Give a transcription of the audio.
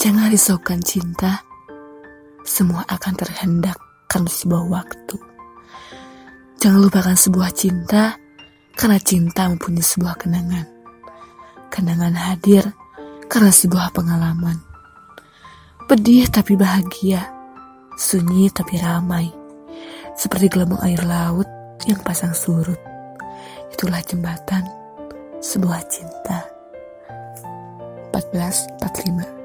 Jangan risaukan cinta, semua akan terhendak karena sebuah waktu. Jangan lupakan sebuah cinta, karena cinta mempunyai sebuah kenangan. Kenangan hadir karena sebuah pengalaman. Pedih tapi bahagia, sunyi tapi ramai. Seperti gelombang air laut yang pasang surut. Itulah jembatan sebuah cinta. 1445